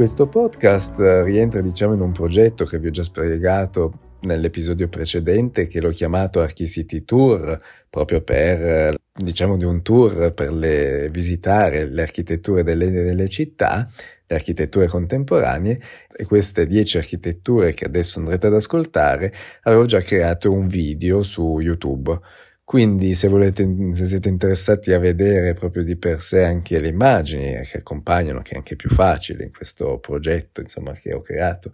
Questo podcast rientra diciamo in un progetto che vi ho già spiegato nell'episodio precedente che l'ho chiamato Archicity Tour proprio per diciamo di un tour per le, visitare le architetture delle, delle città le architetture contemporanee e queste dieci architetture che adesso andrete ad ascoltare avevo già creato un video su YouTube quindi se, volete, se siete interessati a vedere proprio di per sé anche le immagini che accompagnano, che è anche più facile in questo progetto insomma, che ho creato,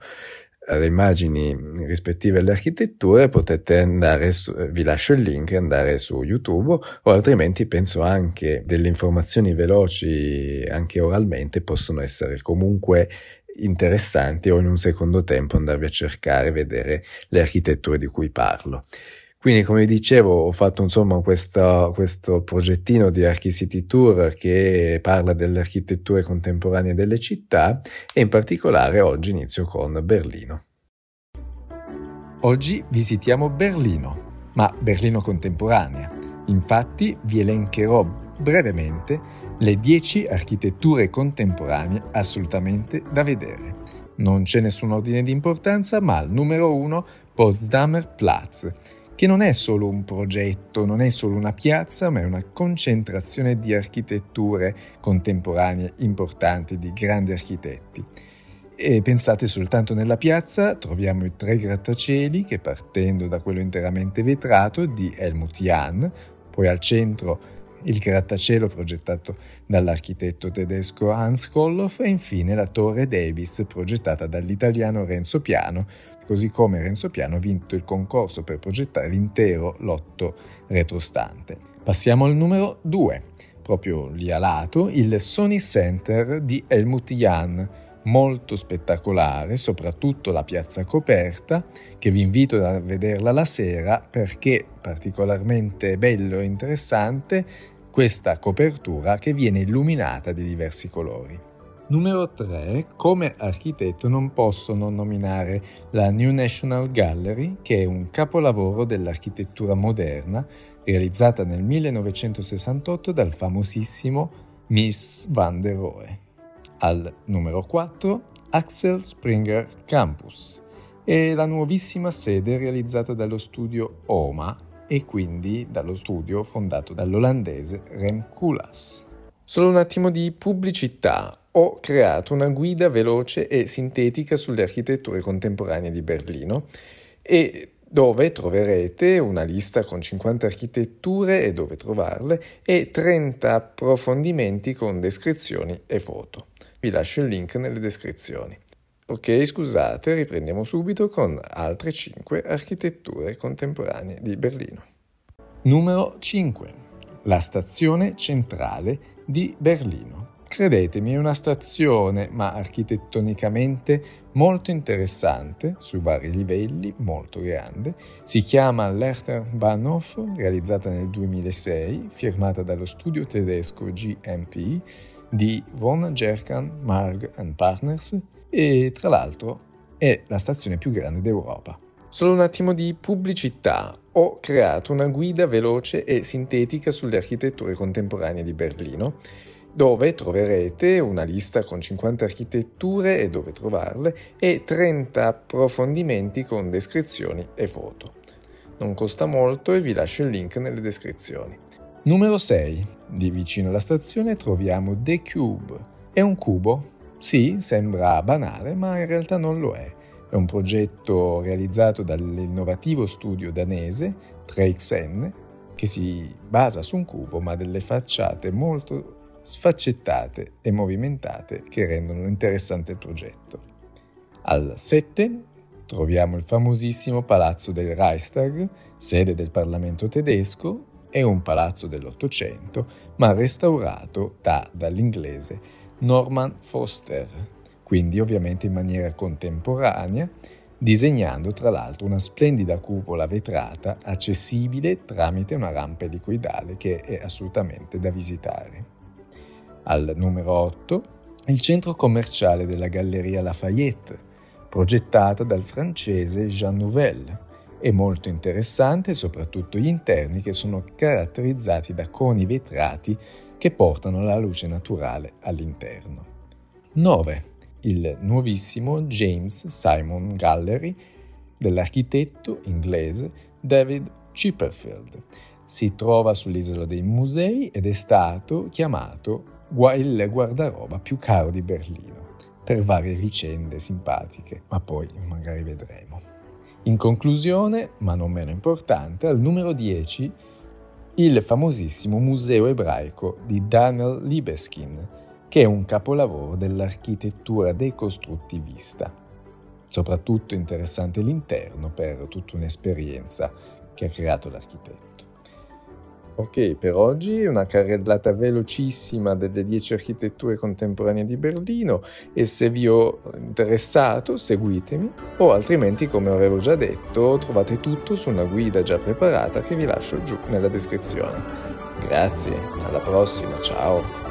le immagini rispettive alle architetture potete andare su, vi lascio il link andare su YouTube o altrimenti penso anche delle informazioni veloci anche oralmente possono essere comunque interessanti o in un secondo tempo andarvi a cercare e vedere le architetture di cui parlo. Quindi, come dicevo, ho fatto insomma questo, questo progettino di Archicity Tour che parla delle architetture contemporanee delle città e in particolare oggi inizio con Berlino. Oggi visitiamo Berlino, ma Berlino contemporanea. Infatti vi elencherò brevemente le 10 architetture contemporanee assolutamente da vedere. Non c'è nessun ordine di importanza, ma al numero 1 Potsdamer Platz, che non è solo un progetto, non è solo una piazza, ma è una concentrazione di architetture contemporanee importanti di grandi architetti. E pensate soltanto nella piazza troviamo i tre grattacieli che partendo da quello interamente vetrato di Helmut Jahn, poi al centro il grattacielo progettato dall'architetto tedesco Hans Kolloff e infine la torre Davis progettata dall'italiano Renzo Piano. Così come Renzo Piano ha vinto il concorso per progettare l'intero lotto retrostante. Passiamo al numero 2, proprio lì a lato, il Sony Center di Helmut Jahn, molto spettacolare, soprattutto la piazza coperta, che vi invito a vederla la sera perché particolarmente bello e interessante questa copertura che viene illuminata di diversi colori. Numero 3. Come architetto non posso non nominare la New National Gallery, che è un capolavoro dell'architettura moderna realizzata nel 1968 dal famosissimo Miss van der Rohe. Al numero 4. Axel Springer Campus. È la nuovissima sede realizzata dallo studio OMA e quindi dallo studio fondato dall'olandese Rem Koolhaas. Solo un attimo di pubblicità ho creato una guida veloce e sintetica sulle architetture contemporanee di Berlino e dove troverete una lista con 50 architetture e dove trovarle e 30 approfondimenti con descrizioni e foto. Vi lascio il link nelle descrizioni. Ok, scusate, riprendiamo subito con altre 5 architetture contemporanee di Berlino. Numero 5. La stazione centrale di Berlino. Credetemi, è una stazione, ma architettonicamente molto interessante, su vari livelli, molto grande. Si chiama Lechter Bahnhof, realizzata nel 2006, firmata dallo studio tedesco GMP di Von Gerkan, Marg Partners e tra l'altro è la stazione più grande d'Europa. Solo un attimo di pubblicità. Ho creato una guida veloce e sintetica sulle architetture contemporanee di Berlino dove troverete una lista con 50 architetture e dove trovarle e 30 approfondimenti con descrizioni e foto. Non costa molto e vi lascio il link nelle descrizioni. Numero 6. Di vicino alla stazione troviamo The Cube. È un cubo? Sì, sembra banale, ma in realtà non lo è. È un progetto realizzato dall'innovativo studio danese 3XN che si basa su un cubo ma delle facciate molto sfaccettate e movimentate che rendono interessante il progetto. Al 7 troviamo il famosissimo palazzo del Reichstag, sede del Parlamento tedesco, è un palazzo dell'Ottocento, ma restaurato da, dall'inglese Norman Foster, quindi ovviamente in maniera contemporanea, disegnando tra l'altro una splendida cupola vetrata accessibile tramite una rampa elicoidale che è assolutamente da visitare. Al numero 8, il centro commerciale della Galleria Lafayette, progettata dal francese Jean Nouvel. È molto interessante soprattutto gli interni che sono caratterizzati da coni vetrati che portano la luce naturale all'interno. 9. il nuovissimo James Simon Gallery dell'architetto inglese David Chipperfield. Si trova sull'isola dei musei ed è stato chiamato il guardaroba più caro di Berlino per varie vicende simpatiche, ma poi magari vedremo. In conclusione, ma non meno importante, al numero 10 il famosissimo Museo ebraico di Daniel Libeskin, che è un capolavoro dell'architettura decostruttivista. Soprattutto interessante l'interno per tutta un'esperienza che ha creato l'architetto. Ok, per oggi una carrellata velocissima delle 10 architetture contemporanee di Berlino e se vi ho interessato seguitemi o altrimenti come avevo già detto trovate tutto su una guida già preparata che vi lascio giù nella descrizione. Grazie, alla prossima, ciao!